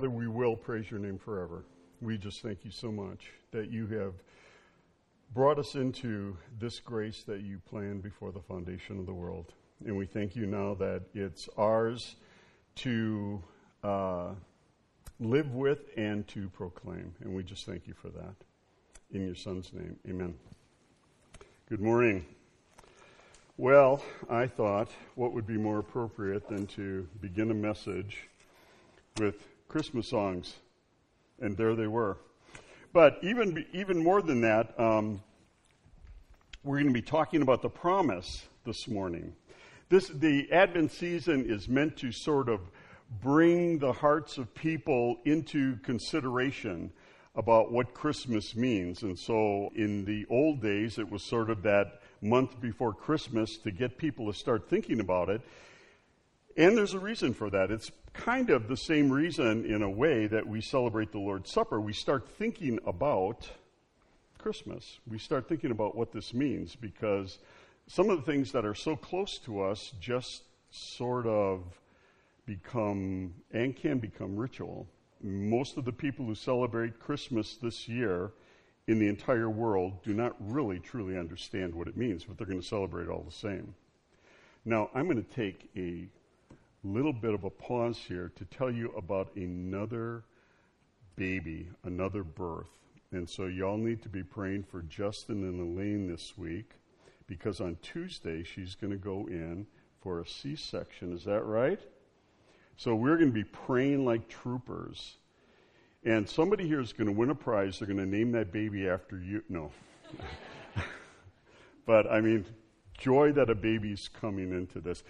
Father, we will praise your name forever. We just thank you so much that you have brought us into this grace that you planned before the foundation of the world. And we thank you now that it's ours to uh, live with and to proclaim. And we just thank you for that. In your Son's name, amen. Good morning. Well, I thought what would be more appropriate than to begin a message with Christmas songs. And there they were. But even, even more than that, um, we're going to be talking about the promise this morning. This, the Advent season is meant to sort of bring the hearts of people into consideration about what Christmas means. And so in the old days, it was sort of that month before Christmas to get people to start thinking about it. And there's a reason for that. It's kind of the same reason, in a way, that we celebrate the Lord's Supper. We start thinking about Christmas. We start thinking about what this means because some of the things that are so close to us just sort of become and can become ritual. Most of the people who celebrate Christmas this year in the entire world do not really truly understand what it means, but they're going to celebrate all the same. Now, I'm going to take a little bit of a pause here to tell you about another baby, another birth. And so, y'all need to be praying for Justin and Elaine this week because on Tuesday she's going to go in for a C section. Is that right? So, we're going to be praying like troopers. And somebody here is going to win a prize. They're going to name that baby after you. No. but, I mean, joy that a baby's coming into this.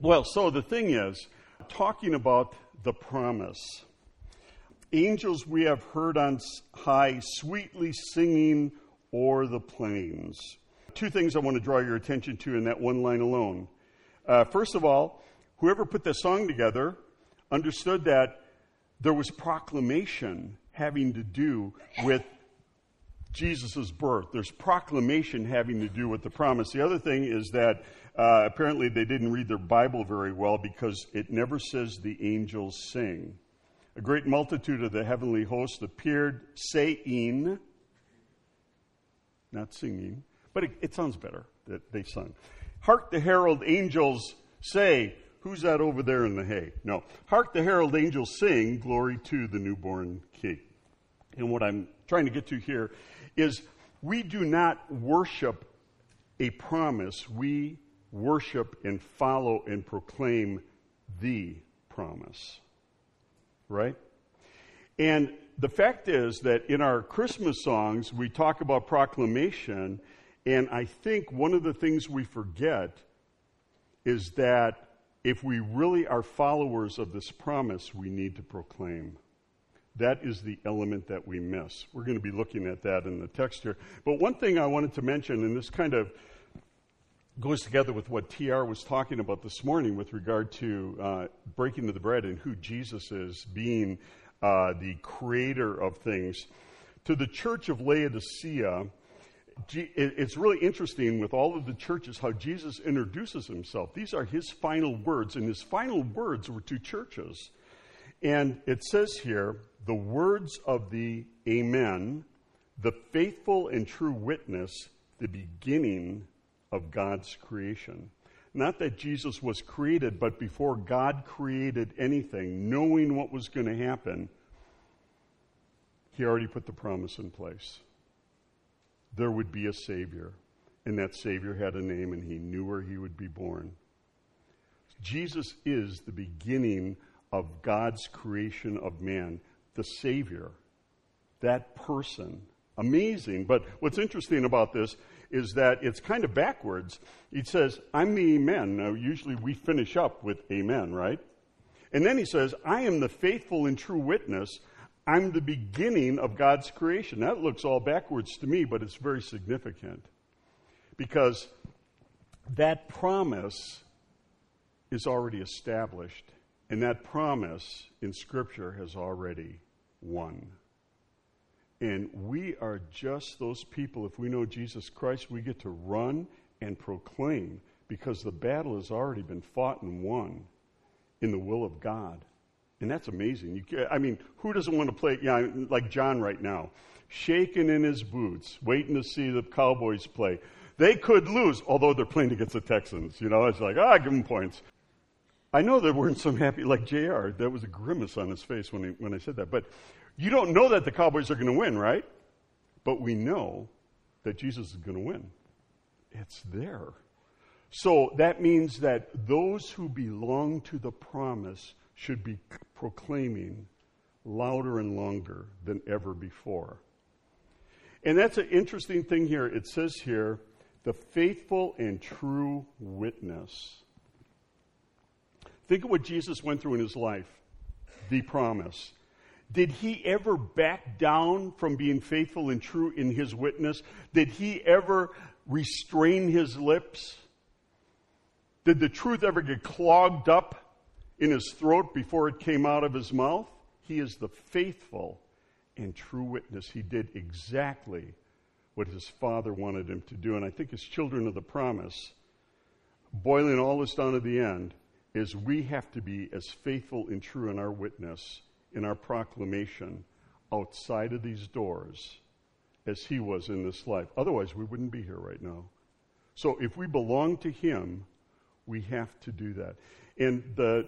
Well, so the thing is, talking about the promise. Angels we have heard on high, sweetly singing o'er the plains. Two things I want to draw your attention to in that one line alone. Uh, first of all, whoever put this song together understood that there was proclamation having to do with Jesus' birth. There's proclamation having to do with the promise. The other thing is that uh, apparently they didn't read their Bible very well because it never says the angels sing. A great multitude of the heavenly host appeared saying, not singing, but it, it sounds better that they sung. Hark the herald angels say, Who's that over there in the hay? No. Hark the herald angels sing, Glory to the newborn king. And what I'm trying to get to here is we do not worship a promise, we worship and follow and proclaim the promise. Right? And the fact is that in our Christmas songs, we talk about proclamation, and I think one of the things we forget is that if we really are followers of this promise, we need to proclaim. That is the element that we miss. We're going to be looking at that in the text here. But one thing I wanted to mention, and this kind of goes together with what TR was talking about this morning with regard to uh, breaking of the bread and who Jesus is, being uh, the creator of things. To the church of Laodicea, it's really interesting with all of the churches how Jesus introduces himself. These are his final words, and his final words were to churches. And it says here, the words of the Amen, the faithful and true witness, the beginning of God's creation. Not that Jesus was created, but before God created anything, knowing what was going to happen, he already put the promise in place. There would be a Savior, and that Savior had a name, and he knew where he would be born. Jesus is the beginning of God's creation of man the Savior, that person. Amazing. But what's interesting about this is that it's kind of backwards. He says, I'm the Amen. Now, usually we finish up with Amen, right? And then he says, I am the faithful and true witness. I'm the beginning of God's creation. That looks all backwards to me, but it's very significant because that promise is already established, and that promise in Scripture has already won. And we are just those people. If we know Jesus Christ, we get to run and proclaim because the battle has already been fought and won in the will of God. And that's amazing. You, I mean, who doesn't want to play, yeah, like John right now, shaking in his boots, waiting to see the Cowboys play. They could lose, although they're playing against the Texans. You know, it's like, ah, give them points. I know there weren't some happy, like JR, there was a grimace on his face when, he, when I said that. But you don't know that the Cowboys are going to win, right? But we know that Jesus is going to win. It's there. So that means that those who belong to the promise should be proclaiming louder and longer than ever before. And that's an interesting thing here. It says here, the faithful and true witness. Think of what Jesus went through in his life the promise. Did he ever back down from being faithful and true in his witness? Did he ever restrain his lips? Did the truth ever get clogged up in his throat before it came out of his mouth? He is the faithful and true witness. He did exactly what his father wanted him to do. And I think as children of the promise, boiling all this down to the end, is we have to be as faithful and true in our witness, in our proclamation, outside of these doors as he was in this life. Otherwise, we wouldn't be here right now. So if we belong to him, we have to do that. And the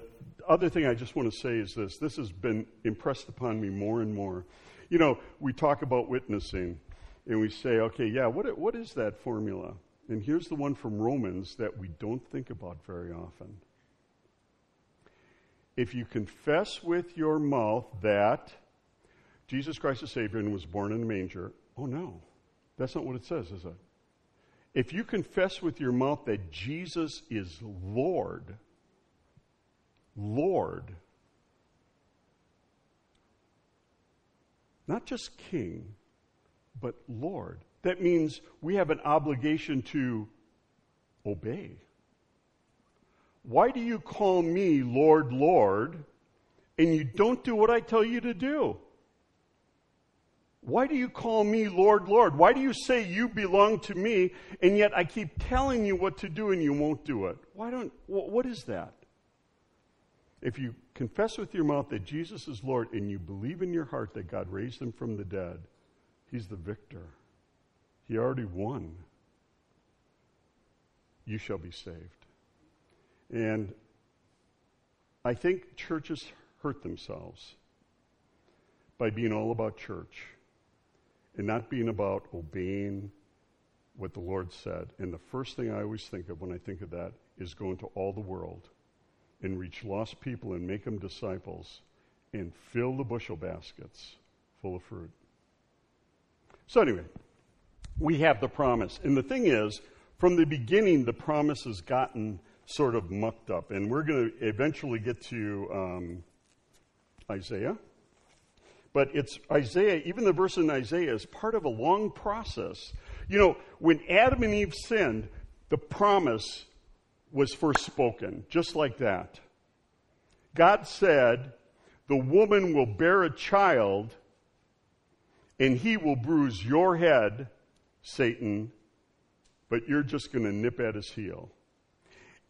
other thing I just want to say is this this has been impressed upon me more and more. You know, we talk about witnessing and we say, okay, yeah, what, what is that formula? And here's the one from Romans that we don't think about very often. If you confess with your mouth that Jesus Christ is Savior and was born in a manger, oh no, that's not what it says, is it? If you confess with your mouth that Jesus is Lord, Lord, not just King, but Lord. That means we have an obligation to obey. Why do you call me Lord, Lord, and you don't do what I tell you to do? Why do you call me Lord, Lord? Why do you say you belong to me, and yet I keep telling you what to do and you won't do it? Why don't, what is that? If you confess with your mouth that Jesus is Lord and you believe in your heart that God raised him from the dead, he's the victor. He already won. You shall be saved. And I think churches hurt themselves by being all about church and not being about obeying what the Lord said. And the first thing I always think of when I think of that is go into all the world and reach lost people and make them disciples and fill the bushel baskets full of fruit. So, anyway, we have the promise. And the thing is, from the beginning, the promise has gotten sort of mucked up. And we're going to eventually get to um, Isaiah. But it's Isaiah, even the verse in Isaiah is part of a long process. You know, when Adam and Eve sinned, the promise was first spoken, just like that. God said, The woman will bear a child, and he will bruise your head, Satan, but you're just going to nip at his heel.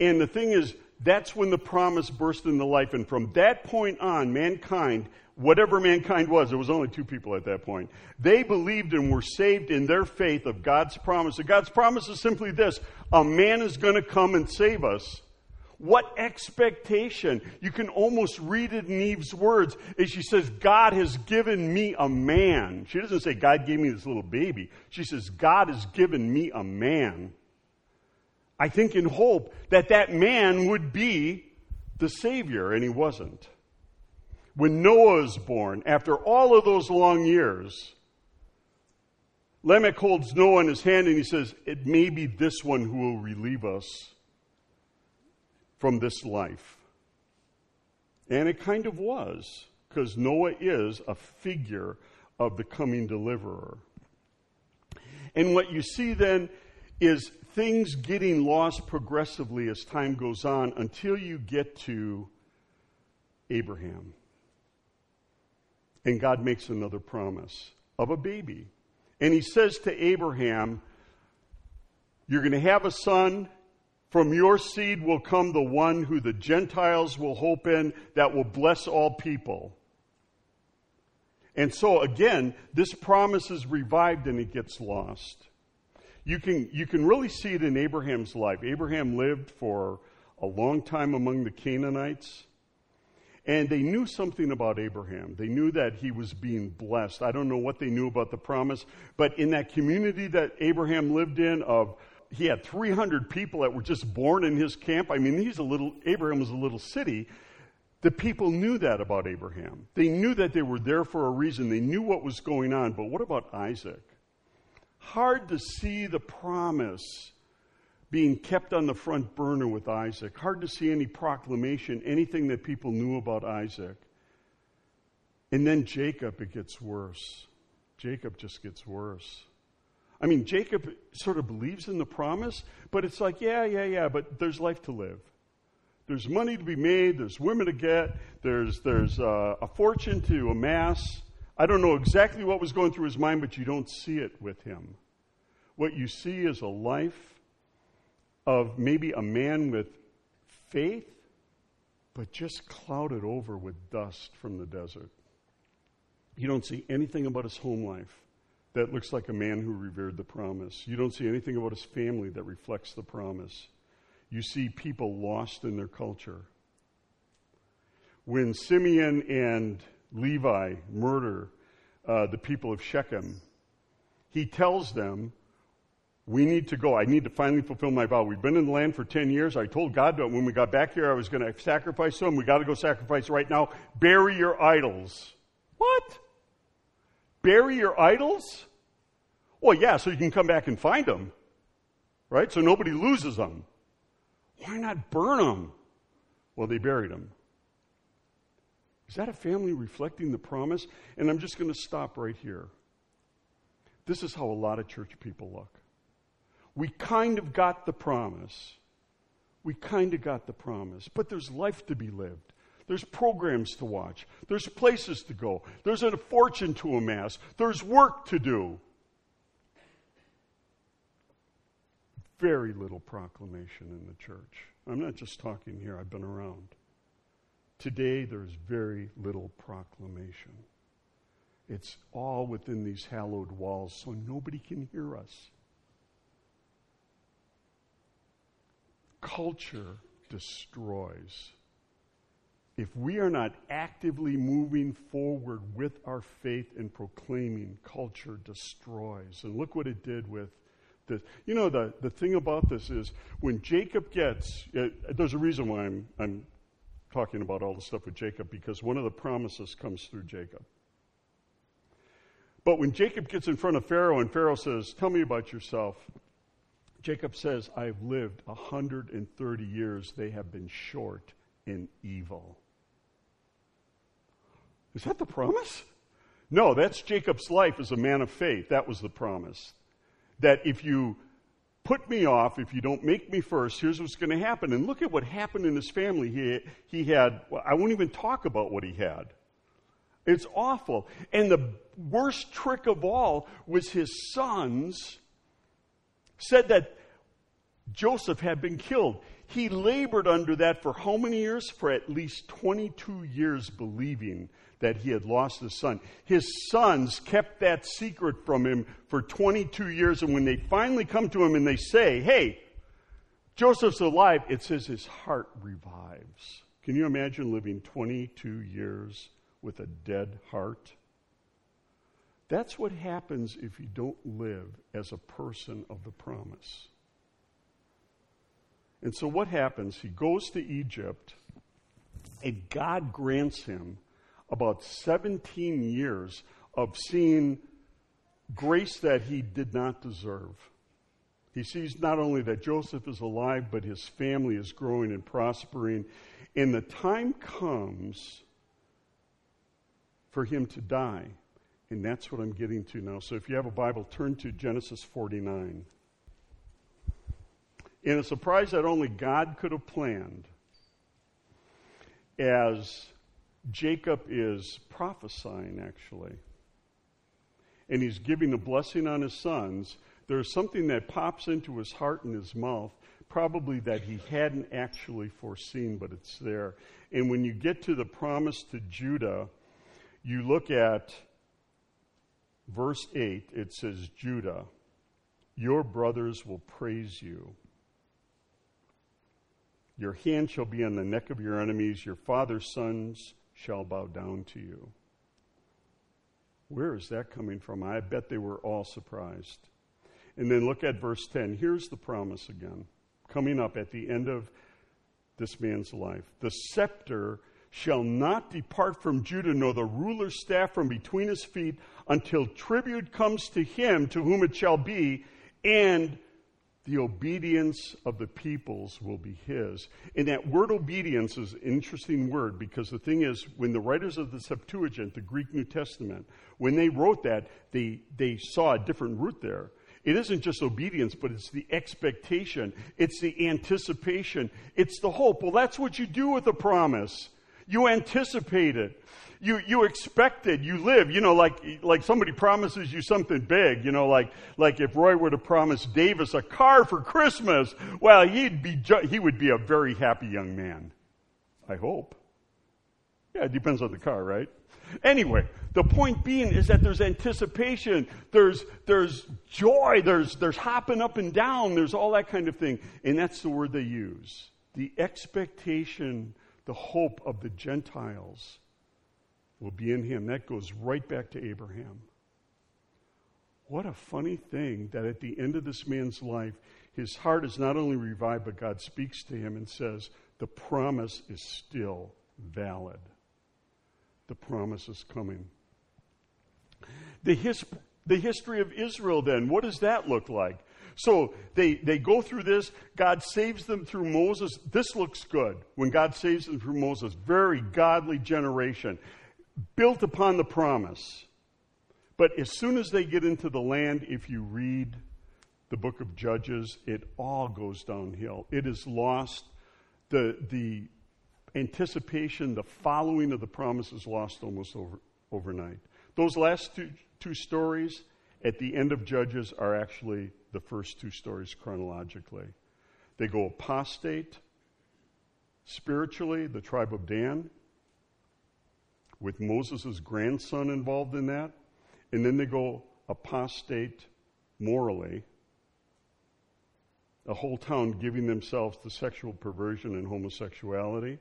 And the thing is, that's when the promise burst into life. And from that point on, mankind whatever mankind was, there was only two people at that point. They believed and were saved in their faith of God's promise. And God's promise is simply this a man is going to come and save us. What expectation? You can almost read it in Eve's words as she says, God has given me a man. She doesn't say, God gave me this little baby. She says, God has given me a man. I think in hope that that man would be the Savior, and he wasn't when Noah is born, after all of those long years, Lamech holds Noah in his hand and he says, It may be this one who will relieve us from this life. And it kind of was, because Noah is a figure of the coming deliverer. And what you see then is things getting lost progressively as time goes on until you get to Abraham. And God makes another promise of a baby. And he says to Abraham, You're going to have a son, From your seed will come the one who the Gentiles will hope in, that will bless all people. And so, again, this promise is revived and it gets lost. You can, you can really see it in Abraham's life. Abraham lived for a long time among the Canaanites. And they knew something about Abraham. They knew that he was being blessed. I don't know what they knew about the promise, but in that community that Abraham lived in of he had 300 people that were just born in his camp. I mean, he's a little Abraham was a little city. The people knew that about Abraham. They knew that they were there for a reason. They knew what was going on. But what about Isaac? Hard to see the promise being kept on the front burner with Isaac. Hard to see any proclamation, anything that people knew about Isaac. And then Jacob, it gets worse. Jacob just gets worse. I mean, Jacob sort of believes in the promise, but it's like, yeah, yeah, yeah, but there's life to live. There's money to be made, there's women to get, there's, there's uh, a fortune to amass. I don't know exactly what was going through his mind, but you don't see it with him. What you see is a life of maybe a man with faith, but just clouded over with dust from the desert. You don't see anything about his home life that looks like a man who revered the promise. You don't see anything about his family that reflects the promise. You see people lost in their culture. When Simeon and Levi murder uh, the people of Shechem, he tells them, We need to go. I need to finally fulfill my vow. We've been in the land for 10 years. I told God that when we got back here, I was going to sacrifice them. We got to go sacrifice right now. Bury your idols. What? Bury your idols? Well, yeah, so you can come back and find them, right? So nobody loses them. Why not burn them? Well, they buried them. Is that a family reflecting the promise? And I'm just going to stop right here. This is how a lot of church people look. We kind of got the promise. We kind of got the promise, but there's life to be lived. There's programs to watch. There's places to go. There's a fortune to amass. There's work to do. Very little proclamation in the church. I'm not just talking here, I've been around. Today, there's very little proclamation. It's all within these hallowed walls, so nobody can hear us. Culture destroys if we are not actively moving forward with our faith and proclaiming, culture destroys. And look what it did with this. You know, the, the thing about this is when Jacob gets, uh, there's a reason why I'm, I'm talking about all the stuff with Jacob, because one of the promises comes through Jacob. But when Jacob gets in front of Pharaoh and Pharaoh says, Tell me about yourself, Jacob says, I've lived 130 years. They have been short and evil. Is that the promise? No, that's Jacob's life as a man of faith. That was the promise. That if you put me off, if you don't make me first, here's what's going to happen. And look at what happened in his family. He, he had, well, I won't even talk about what he had. It's awful. And the worst trick of all was his sons said that Joseph had been killed. He labored under that for how many years? For at least 22 years, believing that he had lost his son. His sons kept that secret from him for 22 years, and when they finally come to him and they say, Hey, Joseph's alive, it says his heart revives. Can you imagine living 22 years with a dead heart? That's what happens if you don't live as a person of the promise. And so what happens? He goes to Egypt, and God grants him about 17 years of seeing grace that he did not deserve. He sees not only that Joseph is alive, but his family is growing and prospering. And the time comes for him to die. And that's what I'm getting to now. So if you have a Bible, turn to Genesis 49. In a surprise that only God could have planned, as Jacob is prophesying, actually. And he's giving a blessing on his sons. There's something that pops into his heart and his mouth, probably that he hadn't actually foreseen, but it's there. And when you get to the promise to Judah, you look at verse 8, it says, Judah, your brothers will praise you. Your hand shall be on the neck of your enemies, your father's sons shall bow down to you. Where is that coming from? I bet they were all surprised. And then look at verse 10. Here's the promise again, coming up at the end of this man's life. The scepter shall not depart from Judah, nor the ruler's staff from between his feet, until tribute comes to him to whom it shall be, and the obedience of the peoples will be his. And that word obedience is an interesting word because the thing is, when the writers of the Septuagint, the Greek New Testament, when they wrote that, they, they saw a different root there. It isn't just obedience, but it's the expectation, it's the anticipation, it's the hope. Well, that's what you do with a promise. You anticipate it. You, you expect it. You live. You know, like, like somebody promises you something big. You know, like, like if Roy were to promise Davis a car for Christmas, well, he'd be, he would be a very happy young man. I hope. Yeah, it depends on the car, right? Anyway, the point being is that there's anticipation, there's, there's joy, there's, there's hopping up and down, there's all that kind of thing. And that's the word they use. The expectation, the hope of the Gentiles will be in him. That goes right back to Abraham. What a funny thing that at the end of this man's life, his heart is not only revived, but God speaks to him and says, The promise is still valid the promise is coming. The, his, the history of Israel, then, what does that look like? So they, they go through this. God saves them through Moses. This looks good when God saves them through Moses. Very godly generation, built upon the promise. But as soon as they get into the land, if you read the book of Judges, it all goes downhill. It is lost. The, the anticipation, the following of the promise is lost almost over, overnight. Those last two, two stories at the end of Judges are actually the first two stories chronologically. They go apostate spiritually, the tribe of Dan, with Moses' grandson involved in that, and then they go apostate morally, a whole town giving themselves to sexual perversion and homosexuality.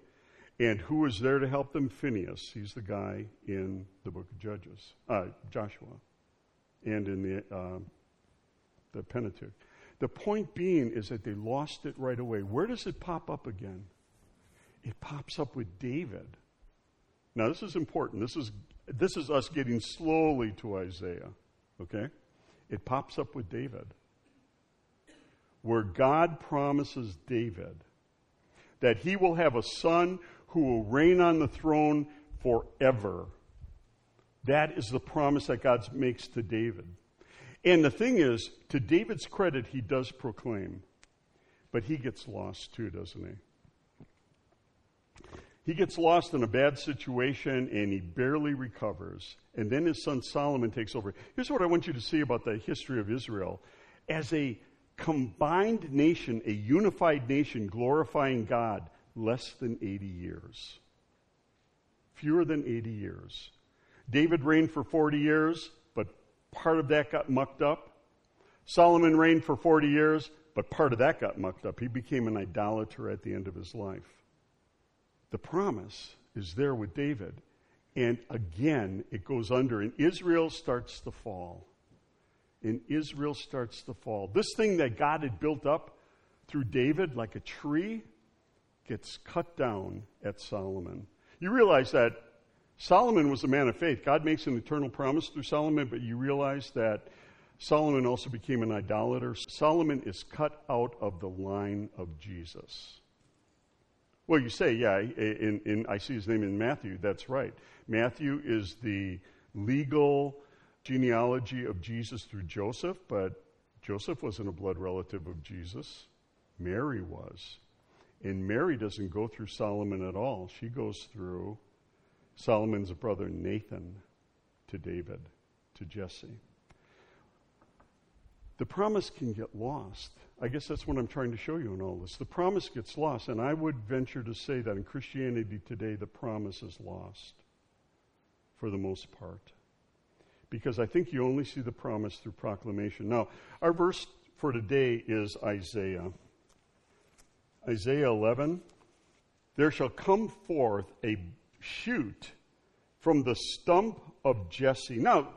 And who is there to help them? Phineas. He's the guy in the book of Judges, uh, Joshua, and in the, uh, the Pentateuch. The point being is that they lost it right away. Where does it pop up again? It pops up with David. Now, this is important. This is, this is us getting slowly to Isaiah, okay? It pops up with David, where God promises David that he will have a son who will reign on the throne forever. That is the promise that God makes to David. And the thing is, to David's credit, he does proclaim, but he gets lost too, doesn't he? He gets lost in a bad situation and he barely recovers. And then his son Solomon takes over. Here's what I want you to see about the history of Israel. As a combined nation, a unified nation glorifying God, less than 80 years. Fewer than 80 years. David reigned for 40 years, but part of that got mucked up. Solomon reigned for 40 years, but part of that got mucked up. He became an idolater at the end of his life. The promise is there with David. And again, it goes under, and Israel starts to fall. And Israel starts to fall. This thing that God had built up through David like a tree gets cut down at Solomon. You realize that Solomon was a man of faith. God makes an eternal promise through Solomon, but you realize that Solomon also became an idolater. Solomon is cut out of the line of Jesus. Well, you say, yeah, in, in, I see his name in Matthew. That's right. Matthew is the legal genealogy of Jesus through Joseph, but Joseph wasn't a blood relative of Jesus. Mary was. And Mary doesn't go through Solomon at all. She goes through Solomon's brother Nathan to David, to Jesse. the promise can get lost. I guess that's what I'm trying to show you in all this. The promise gets lost, and I would venture to say that in Christianity today, the promise is lost for the most part. Because I think you only see the promise through proclamation. Now, our verse for today is Isaiah. Isaiah 11. There shall come forth a shoot from the stump of Jesse. Now,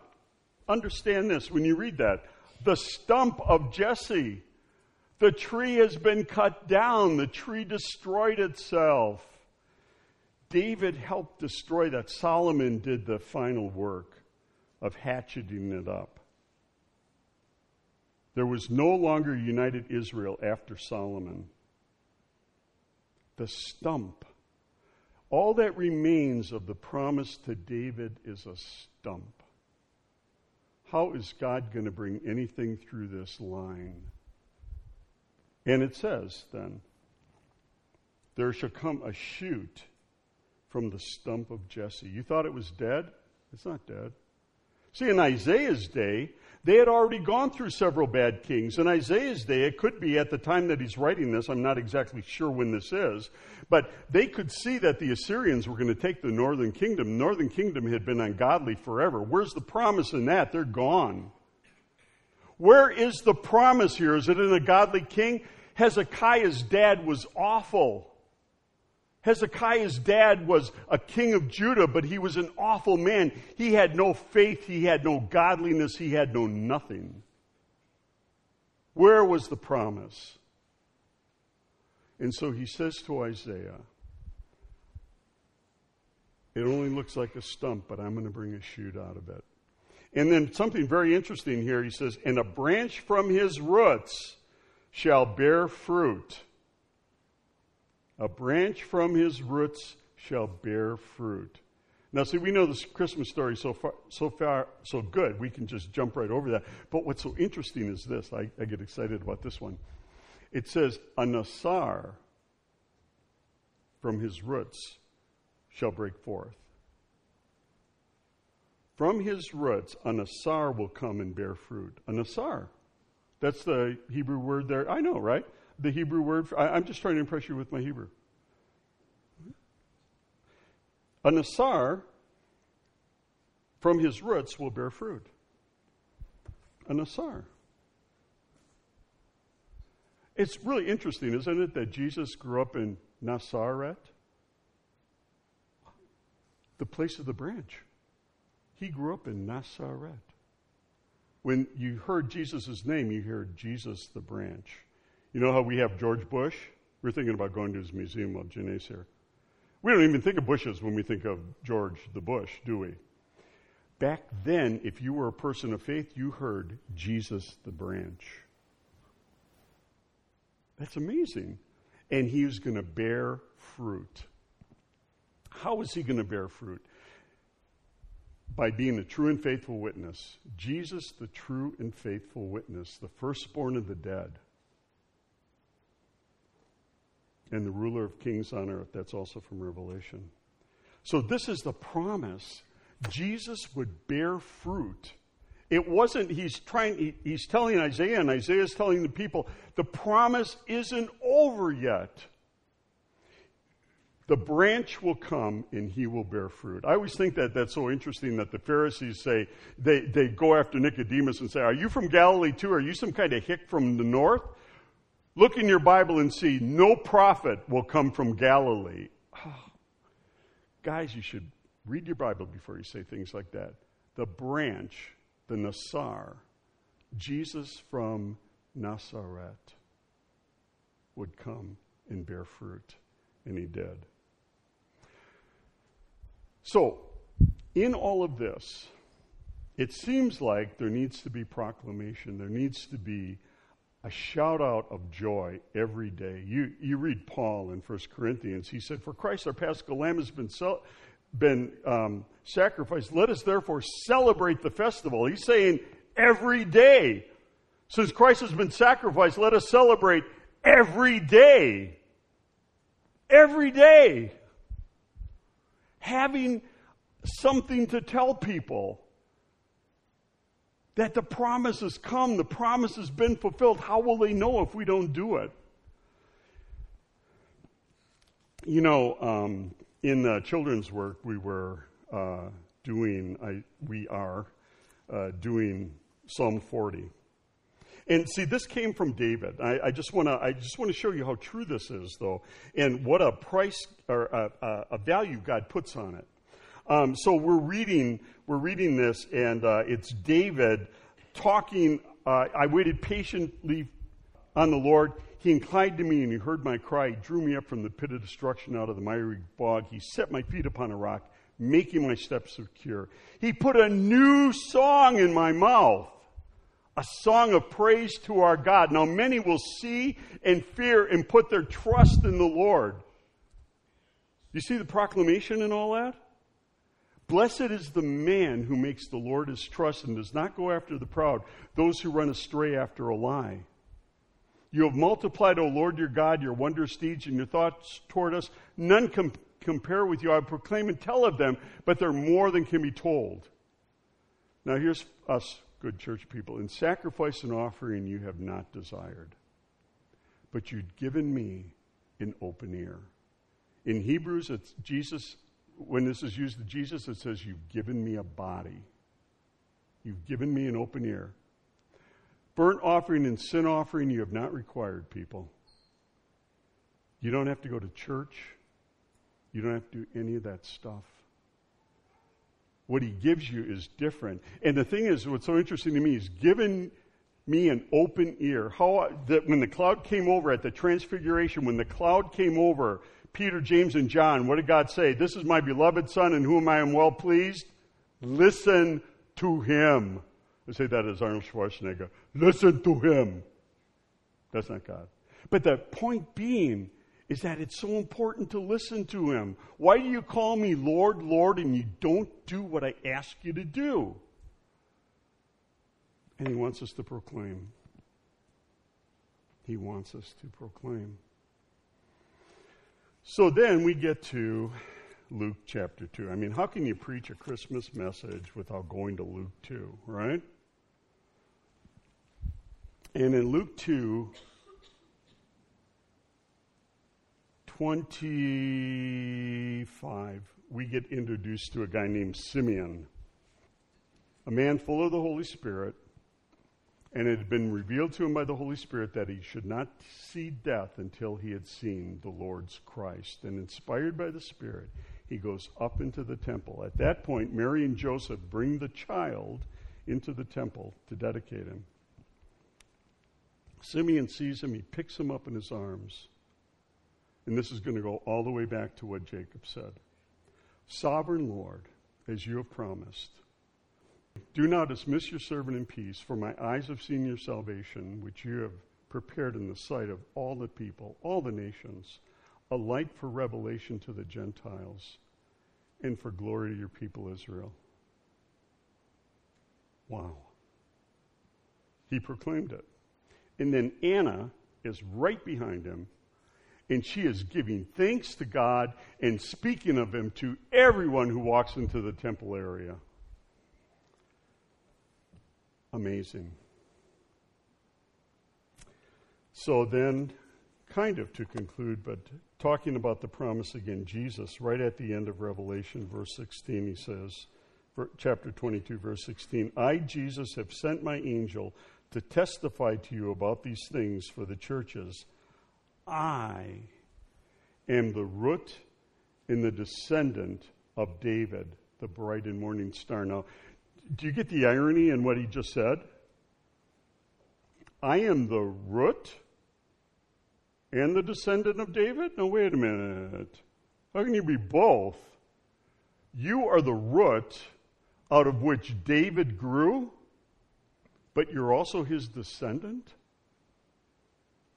understand this when you read that. The stump of Jesse. The tree has been cut down, the tree destroyed itself. David helped destroy that. Solomon did the final work of hatcheting it up. There was no longer united Israel after Solomon. The stump. All that remains of the promise to David is a stump. How is God going to bring anything through this line? And it says then, there shall come a shoot from the stump of Jesse. You thought it was dead? It's not dead. See, in Isaiah's day, they had already gone through several bad kings. In Isaiah's day, it could be at the time that he's writing this, I'm not exactly sure when this is, but they could see that the Assyrians were going to take the northern kingdom. Northern kingdom had been ungodly forever. Where's the promise in that? They're gone. Where is the promise here? Is it in a godly king? Hezekiah's dad was awful. Hezekiah's dad was a king of Judah, but he was an awful man. He had no faith, he had no godliness, he had no nothing. Where was the promise? And so he says to Isaiah, It only looks like a stump, but I'm going to bring a shoot out of it. And then something very interesting here. He says, And a branch from his roots shall bear fruit. A branch from his roots shall bear fruit. Now, see, we know this Christmas story so far, so far, so good. We can just jump right over that. But what's so interesting is this. I, I get excited about this one. It says, "A nasar from his roots shall break forth." From his roots, a nasar will come and bear fruit. A nasar. That's the Hebrew word there. I know, right? The Hebrew word. For, I, am just trying to impress you with my Hebrew. A Nasar from his roots will bear fruit. A Nasar. It's really interesting, isn't it, that Jesus grew up in Nazareth, the place of the branch. He grew up in Nazareth. When you heard Jesus' name, you heard Jesus the branch. You know how we have George Bush? We're thinking about going to his museum while Janae's here. We don't even think of bushes when we think of George the Bush, do we? Back then, if you were a person of faith, you heard Jesus the branch. That's amazing. And he going to bear fruit. How is he going to bear fruit? By being a true and faithful witness. Jesus, the true and faithful witness, the firstborn of the dead and the ruler of kings on earth. That's also from Revelation. So, this is the promise. Jesus would bear fruit. It wasn't, he's trying, he, he's telling Isaiah, and Isaiah's telling the people, the promise isn't over yet. The branch will come and he will bear fruit. I always think that that's so interesting that the Pharisees say, they, they go after Nicodemus and say, Are you from Galilee too? Are you some kind of hick from the north? Look in your Bible and see no prophet will come from Galilee. Oh, guys, you should read your Bible before you say things like that. The branch, the Nasar, Jesus from Nazareth would come and bear fruit, and he did. So, in all of this, it seems like there needs to be proclamation, there needs to be a shout out of joy every day. You, you read Paul in 1 Corinthians. He said, For Christ our paschal lamb has been, been um, sacrificed. Let us therefore celebrate the festival. He's saying every day. Since Christ has been sacrificed, let us celebrate every day. Every day. Having something to tell people that the promise has come, the promise has been fulfilled. How will they know if we don't do it? You know, um, in the children's work, we were uh, doing, I, we are uh, doing Psalm 40. And see, this came from David. I, I just want to I just want to show you how true this is, though, and what a price or a, a, a value God puts on it. Um, so we're reading we're reading this, and uh, it's David talking. Uh, I waited patiently on the Lord. He inclined to me and he heard my cry. He drew me up from the pit of destruction out of the miry bog. He set my feet upon a rock, making my steps secure. He put a new song in my mouth a song of praise to our God. Now, many will see and fear and put their trust in the Lord. You see the proclamation and all that? Blessed is the man who makes the Lord his trust and does not go after the proud, those who run astray after a lie. You have multiplied, O Lord your God, your wondrous deeds and your thoughts toward us. None com- compare with you. I proclaim and tell of them, but they're more than can be told. Now, here's us good church people, in sacrifice and offering you have not desired, but you'd given me an open ear. In Hebrews, it's Jesus, when this is used to Jesus, it says, You've given me a body. You've given me an open ear. Burnt offering and sin offering you have not required, people. You don't have to go to church. You don't have to do any of that stuff what he gives you is different. And the thing is, what's so interesting to me is given me an open ear. How that when the cloud came over at the transfiguration, when the cloud came over, Peter, James, and John, what did God say? This is my beloved son in whom I am well pleased. Listen to him. I say that as Arnold Schwarzenegger. Listen to him. That's not God. But the point being is that it's so important to listen to him. Why do you call me Lord, Lord, and you don't do what I ask you to do? And he wants us to proclaim. He wants us to proclaim. So then we get to Luke chapter 2. I mean, how can you preach a Christmas message without going to Luke 2, right? And in Luke 2, 25, we get introduced to a guy named Simeon, a man full of the Holy Spirit, and it had been revealed to him by the Holy Spirit that he should not see death until he had seen the Lord's Christ. And inspired by the Spirit, he goes up into the temple. At that point, Mary and Joseph bring the child into the temple to dedicate him. Simeon sees him, he picks him up in his arms. And this is going to go all the way back to what Jacob said Sovereign Lord, as you have promised, do now dismiss your servant in peace, for my eyes have seen your salvation, which you have prepared in the sight of all the people, all the nations, a light for revelation to the Gentiles, and for glory to your people Israel. Wow. He proclaimed it. And then Anna is right behind him and she is giving thanks to God and speaking of Him to everyone who walks into the temple area. Amazing. So then, kind of to conclude, but talking about the promise again, Jesus, right at the end of Revelation, verse 16, he says, chapter 22, verse 16, I, Jesus, have sent my angel to testify to you about these things for the churches. I am the root and the descendant of David, the bright and morning star. Now, do you get the irony in what he just said? I am the root and the descendant of David? No, wait a minute. How can you be both? You are the root out of which David grew, but you're also his descendant?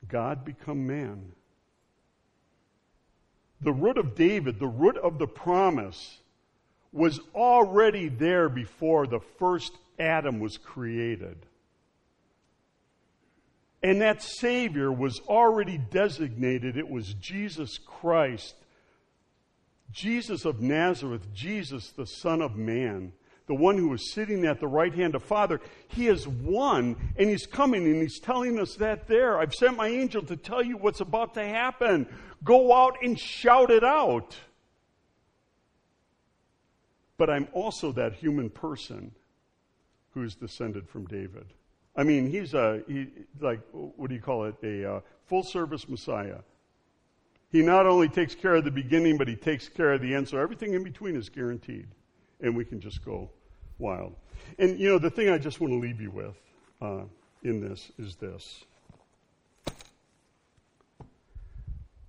God become man. The root of David, the root of the promise, was already there before the first Adam was created. And that Savior was already designated. It was Jesus Christ, Jesus of Nazareth, Jesus, the Son of Man, the one who is sitting at the right hand of Father, he has won and he's coming and he's telling us that there. I've sent my angel to tell you what's about to happen. Go out and shout it out. But I'm also that human person who is descended from David. I mean, he's a, he, like, what do you call it? A uh, full service Messiah. He not only takes care of the beginning, but he takes care of the end. So everything in between is guaranteed. And we can just go wild. And, you know, the thing I just want to leave you with uh, in this is this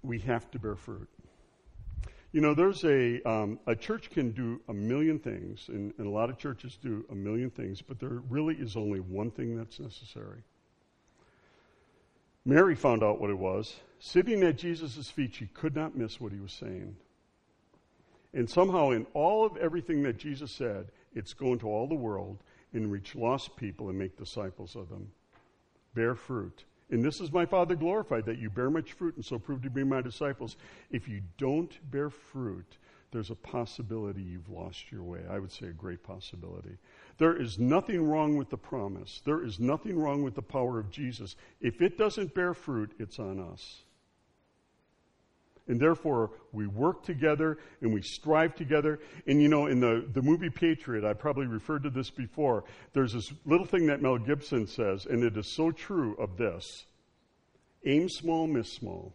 we have to bear fruit. You know, there's a, um, a church can do a million things, and, and a lot of churches do a million things, but there really is only one thing that's necessary. Mary found out what it was. Sitting at Jesus' feet, she could not miss what he was saying. And somehow, in all of everything that Jesus said, it's go into all the world and reach lost people and make disciples of them. Bear fruit. And this is my Father glorified, that you bear much fruit and so prove to be my disciples. If you don't bear fruit, there's a possibility you've lost your way. I would say a great possibility. There is nothing wrong with the promise. There is nothing wrong with the power of Jesus. If it doesn't bear fruit, it's on us. And therefore, we work together and we strive together. And you know, in the, the movie Patriot, I probably referred to this before, there's this little thing that Mel Gibson says, and it is so true of this aim small, miss small.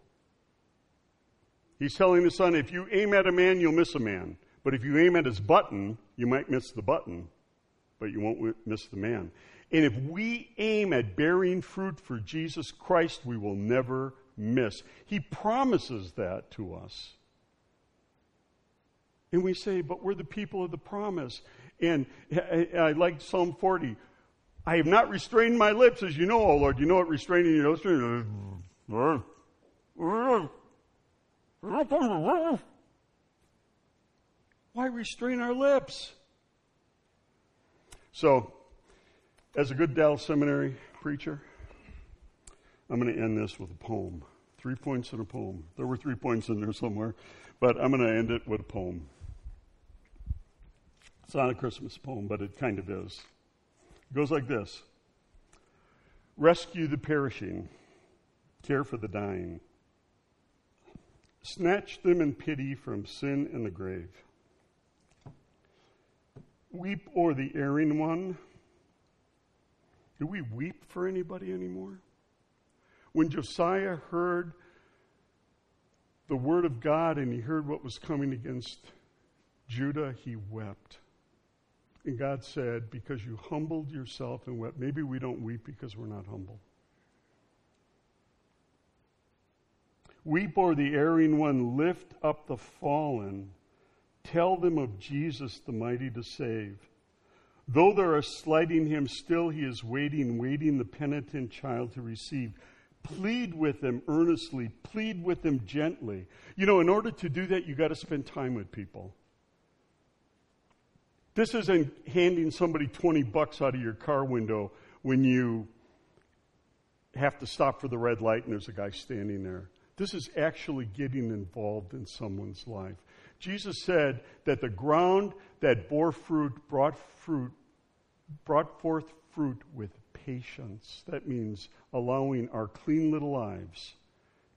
He's telling his son, if you aim at a man, you'll miss a man. But if you aim at his button, you might miss the button, but you won't miss the man. And if we aim at bearing fruit for Jesus Christ, we will never miss. He promises that to us. And we say, but we're the people of the promise. And I, I like Psalm 40. I have not restrained my lips, as you know, O Lord. You know what restraining your lips is? Why restrain our lips? So, as a good Dallas Seminary preacher, I'm going to end this with a poem. Three points in a poem. There were three points in there somewhere, but I'm going to end it with a poem. It's not a Christmas poem, but it kind of is. It goes like this Rescue the perishing, care for the dying, snatch them in pity from sin and the grave. Weep o'er the erring one. Do we weep for anybody anymore? When Josiah heard the word of God and he heard what was coming against Judah, he wept. And God said, Because you humbled yourself and wept. Maybe we don't weep because we're not humble. Weep o'er the erring one, lift up the fallen. Tell them of Jesus, the mighty to save. Though they are slighting him, still he is waiting, waiting the penitent child to receive. Plead with them earnestly, plead with them gently. You know, in order to do that, you got to spend time with people. This isn't handing somebody 20 bucks out of your car window when you have to stop for the red light and there's a guy standing there. This is actually getting involved in someone's life. Jesus said that the ground that bore fruit brought fruit brought forth fruit with patience. That means allowing our clean little lives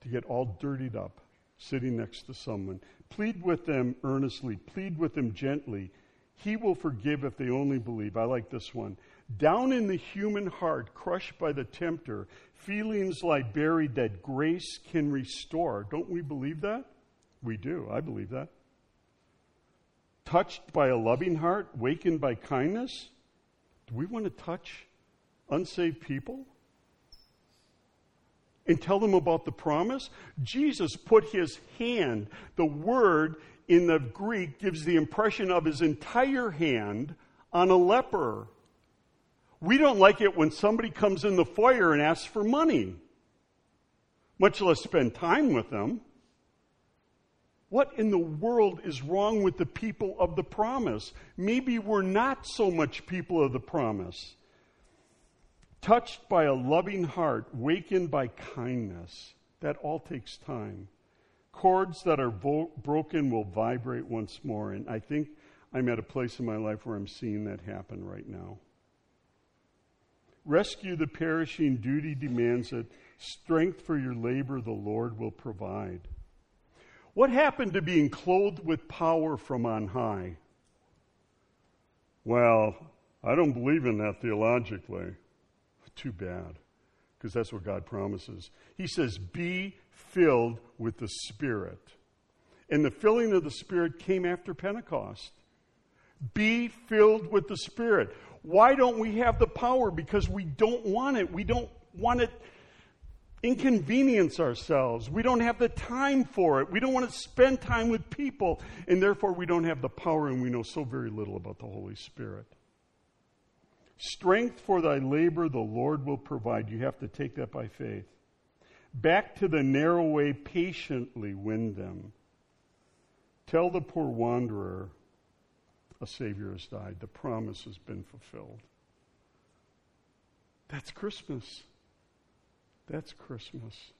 to get all dirtied up sitting next to someone. Plead with them earnestly, plead with them gently. He will forgive if they only believe. I like this one. Down in the human heart, crushed by the tempter, feelings lie buried that grace can restore. Don't we believe that? We do. I believe that. Touched by a loving heart, wakened by kindness. Do we want to touch unsaved people and tell them about the promise? Jesus put his hand, the word in the Greek gives the impression of his entire hand on a leper. We don't like it when somebody comes in the foyer and asks for money, much less spend time with them. What in the world is wrong with the people of the promise? Maybe we're not so much people of the promise touched by a loving heart, wakened by kindness. That all takes time. Chords that are vo- broken will vibrate once more. And I think I'm at a place in my life where I'm seeing that happen right now. Rescue the perishing, duty demands it. Strength for your labor, the Lord will provide. What happened to being clothed with power from on high? Well, I don't believe in that theologically. Too bad, because that's what God promises. He says, Be filled with the Spirit. And the filling of the Spirit came after Pentecost. Be filled with the Spirit. Why don't we have the power? Because we don't want it. We don't want it inconvenience ourselves. We don't have the time for it. We don't want to spend time with people, and therefore we don't have the power, and we know so very little about the Holy Spirit. Strength for thy labor the Lord will provide. You have to take that by faith. Back to the narrow way, patiently win them. Tell the poor wanderer, a Savior has died. The promise has been fulfilled. That's Christmas. That's Christmas.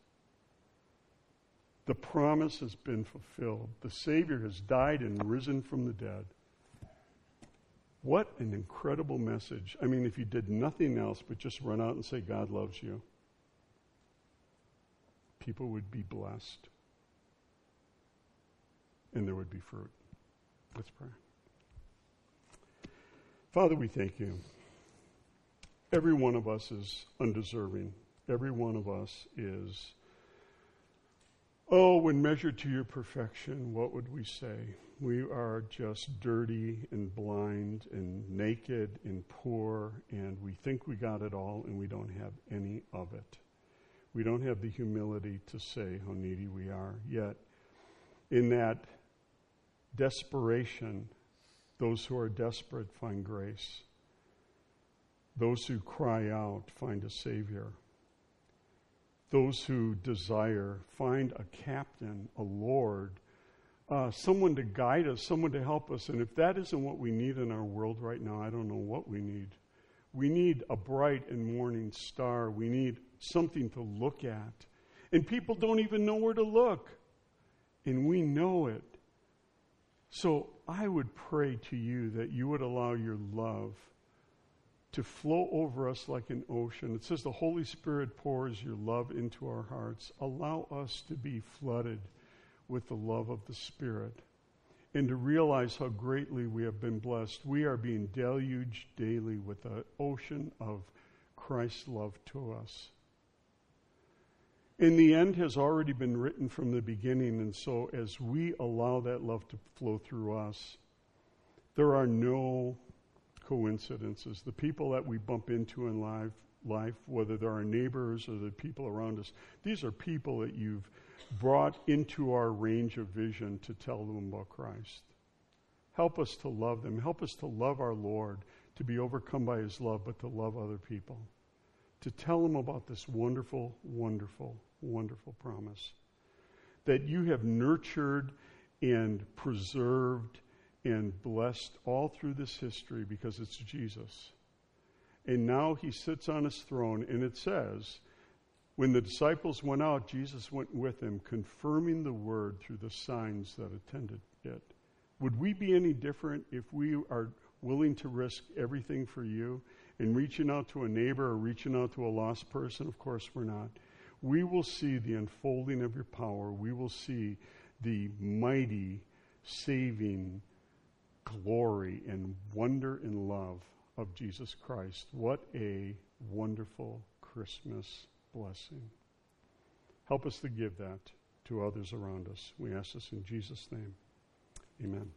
The promise has been fulfilled. The Savior has died and risen from the dead. What an incredible message. I mean, if you did nothing else but just run out and say, God loves you, people would be blessed and there would be fruit. Let's pray. Father, we thank you. Every one of us is undeserving. Every one of us is, oh, when measured to your perfection, what would we say? We are just dirty and blind and naked and poor, and we think we got it all, and we don't have any of it. We don't have the humility to say how needy we are. Yet, in that desperation, those who are desperate find grace. Those who cry out find a Savior. Those who desire find a captain, a Lord, uh, someone to guide us, someone to help us. And if that isn't what we need in our world right now, I don't know what we need. We need a bright and morning star. We need something to look at. And people don't even know where to look. And we know it. So I would pray to you that you would allow your love to flow over us like an ocean. It says the Holy Spirit pours your love into our hearts. Allow us to be flooded with the love of the Spirit and to realize how greatly we have been blessed. We are being deluged daily with the ocean of Christ's love to us. In the end has already been written from the beginning, and so as we allow that love to flow through us, there are no coincidences. The people that we bump into in life, life, whether they're our neighbors or the people around us, these are people that you've brought into our range of vision to tell them about Christ. Help us to love them. Help us to love our Lord, to be overcome by his love, but to love other people. To tell them about this wonderful, wonderful, wonderful promise that you have nurtured and preserved and blessed all through this history because it's Jesus. And now he sits on his throne, and it says, when the disciples went out, Jesus went with them, confirming the word through the signs that attended it. Would we be any different if we are willing to risk everything for you and reaching out to a neighbor or reaching out to a lost person? Of course, we're not. We will see the unfolding of your power. We will see the mighty, saving, glory and wonder and love of Jesus Christ. What a wonderful Christmas blessing. Help us to give that to others around us. We ask this in Jesus' name. Amen.